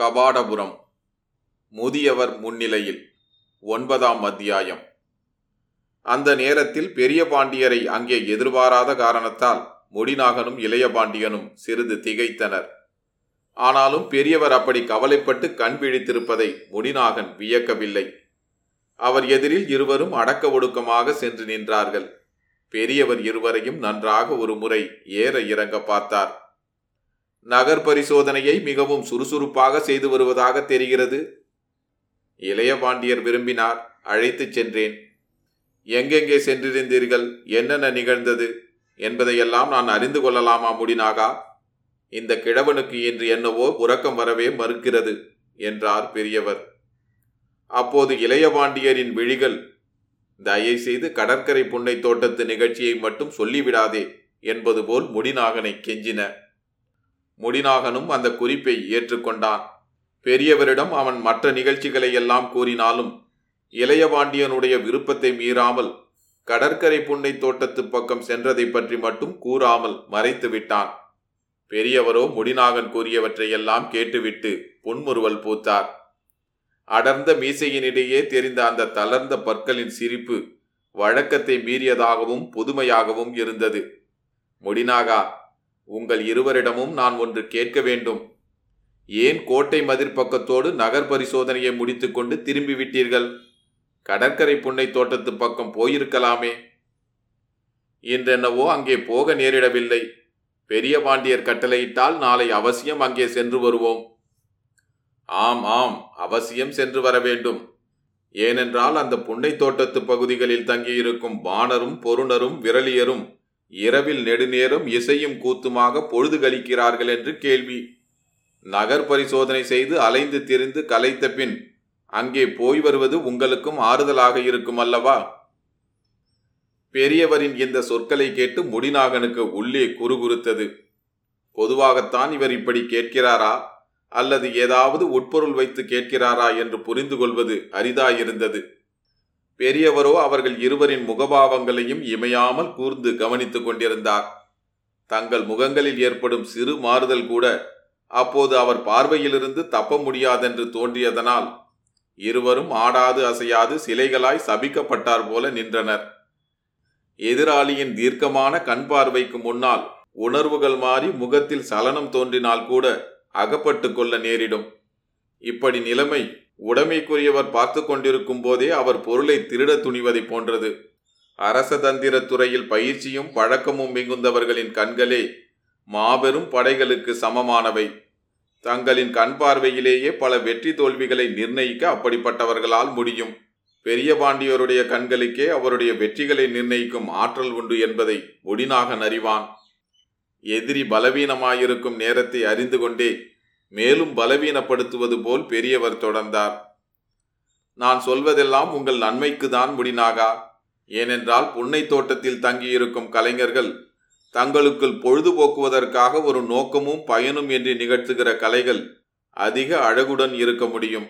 கபாடபுரம் முதியவர் முன்னிலையில் ஒன்பதாம் அத்தியாயம். அந்த நேரத்தில் பெரிய பாண்டியரை அங்கே எதிர்பாராத காரணத்தால் முடிநாகனும் இளைய பாண்டியனும் சிறிது திகைத்தனர். ஆனாலும் பெரியவர் அப்படி கவலைப்பட்டு கண் விழித்திருப்பதை முடிநாகன் வியக்கவில்லை. அவர் எதிரில் இருவரும் அடக்க ஒடுக்கமாக சென்று நின்றார்கள். பெரியவர் இருவரையும் நன்றாக ஒரு முறை ஏற இறங்க பார்த்தார். நகர் பரிசோதனையை மிகவும் சுறுசுறுப்பாக செய்து வருவதாக தெரிகிறது. இளைய பாண்டியர் விரும்பினார். அழைத்துச் சென்றேன். எங்கெங்கே சென்றிருந்தீர்கள்? என்னென்ன நிகழ்ந்தது? என்பதையெல்லாம் நான் அறிந்து கொள்ளலாமா முடினாகா இந்த கிழவனுக்கு இன்று என்னவோ உறக்கம் வரவே மறுக்கிறது என்றார் பெரியவர். அப்போது இளையபாண்டியரின் விழிகள் தயை செய்து கடற்கரை புன்னை தோட்டத்து நிகழ்ச்சியை மட்டும் சொல்லிவிடாதே என்பது போல் முடிநாகனை கெஞ்சின. முடிநாகனும் அந்த குறிப்பை ஏற்றுக்கொண்டான். பெரியவரிடம் அவன் மற்ற நிகழ்ச்சிகளை எல்லாம் கூறினாலும் இளையபாண்டியனுடைய விருப்பத்தை மீறாமல் கடற்கரை புன்னை தோட்டத்து பக்கம் சென்றதை பற்றி மட்டும் கூறாமல் மறைத்து விட்டான். பெரியவரோ முடிநாகன் கூறியவற்றையெல்லாம் கேட்டுவிட்டு புன்முறுவல் பூத்தார். அடர்ந்த மீசையினிடையே தெரிந்த அந்த தளர்ந்த பற்களின் சிரிப்பு வழக்கத்தை மீறியதாகவும் புதுமையாகவும் இருந்தது. முடிநாகா உங்கள் இருவரிடமும் நான் ஒன்று கேட்க வேண்டும். ஏன் கோட்டை மதிர்பக்கத்தோடு நகர் பரிசோதனையை முடித்துக்கொண்டு திரும்பி விட்டீர்கள் கடற்கரை புன்னை தோட்டத்து பக்கம் போயிருக்கலாமே. இன்றென்னவோ அங்கே போக நேரிடவில்லை. பெரிய பாண்டியர் கட்டளையிட்டால் நாளை அவசியம் அங்கே சென்று வருவோம். ஆம் ஆம் அவசியம் சென்று வர வேண்டும். ஏனென்றால் அந்த புன்னை தோட்டத்து பகுதிகளில் தங்கியிருக்கும் பாணரும் பொருணரும் விரலியரும் இரவில் நெடுநேரம் இசையும் கூத்துமாக பொழுது கழிக்கிறார்கள் என்று கேள்வி. நகர் பரிசோதனை செய்து அலைந்து திரிந்து கலைத்த பின் அங்கே போய் வருவது உங்களுக்கும் ஆறுதலாக இருக்கும் அல்லவா? பெரியவரின் இந்த சொற்களை கேட்டு முடிநாகனுக்கு உள்ளே குறுகுறுத்தது. பொதுவாகத்தான் இவர் இப்படி கேட்கிறாரா? அல்லது ஏதாவது உட்பொருள் வைத்து கேட்கிறாரா? என்று புரிந்து கொள்வது அரிதாயிருந்தது. பெரியவரோ அவர்கள் இருவரின் முகபாவங்களையும் இமையாமல் கூர்ந்து கவனித்துக் கொண்டிருந்தார். தங்கள் முகங்களில் ஏற்படும் சிறு மாறுதல் கூட அப்போது அவர் பார்வையிலிருந்து தப்ப முடியாதென்று தோன்றியதனால் இருவரும் ஆடாது அசையாது சிலைகளாய் சபிக்கப்பட்டார் போல நின்றனர். எதிராளியின் தீர்க்கமான கண் பார்வைக்கு முன்னால் உணர்வுகள் மாறி முகத்தில் சலனம் தோன்றினால் கூட அகப்பட்டு கொள்ள நேரிடும். இப்படி நிலைமை உடைமைக்குரியவர் பார்த்து கொண்டிருக்கும் போதே அவர் பொருளை திருட துணிவதை போன்றது. அரசதந்திர துறையில் பயிற்சியும் பழக்கமும் மிகுந்தவர்களின் கண்களே மாபெரும் படைகளுக்கு சமமானவை. தங்களின் கண் பார்வையிலேயே பல வெற்றி தோல்விகளை நிர்ணயிக்க அப்படிப்பட்டவர்களால் முடியும். பெரிய பாண்டியருடைய கண்களுக்கே அவருடைய வெற்றிகளை நிர்ணயிக்கும் ஆற்றல் உண்டு என்பதை ஒடினாக அறிவான். எதிரி பலவீனமாயிருக்கும் நேரத்தை அறிந்து கொண்டே மேலும் பலவீனப்படுத்துவது போல் பெரியவர் தொடர்ந்தார். நான் சொல்வதெல்லாம் உங்கள் நன்மைக்கு தான் முடினாகா? ஏனென்றால் புன்னை தோட்டத்தில் தங்கியிருக்கும் கலைஞர்கள் தங்களுக்குள் பொழுதுபோக்குவதற்காக ஒரு நோக்கமும் பயனும் என்று நிகழ்த்துகிற கலைகள் அதிக அழகுடன் இருக்க முடியும்.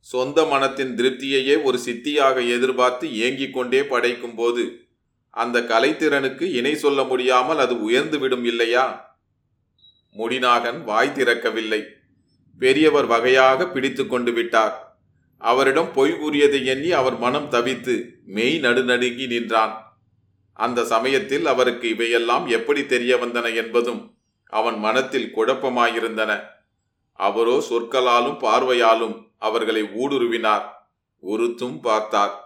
சொந்த மனத்தின் திருப்தியையே ஒரு சித்தியாக எதிர்பார்த்து ஏங்கிக் கொண்டே படைக்கும் போது அந்த கலைத்திறனுக்கு இணை சொல்ல முடியாமல் அது உயர்ந்து விடும் இல்லையா? முடிநாகன் வாய் திறக்கவில்லை. பெரியவர் வகையாக பிடித்து கொண்டு விட்டார். அவரிடம் பொய் கூறியதை எண்ணி அவர் மனம் தவித்து மெய் நடுநடுங்கி நின்றான். அந்த சமயத்தில் அவருக்கு இவையெல்லாம் எப்படி தெரிய வந்தன என்பதும் அவன் மனத்தில் குழப்பமாயிருந்தன. அவரோ சொற்களாலும் பார்வையாலும் அவர்களை ஊடுருவினார். உறுத்தும் பார்த்தார்.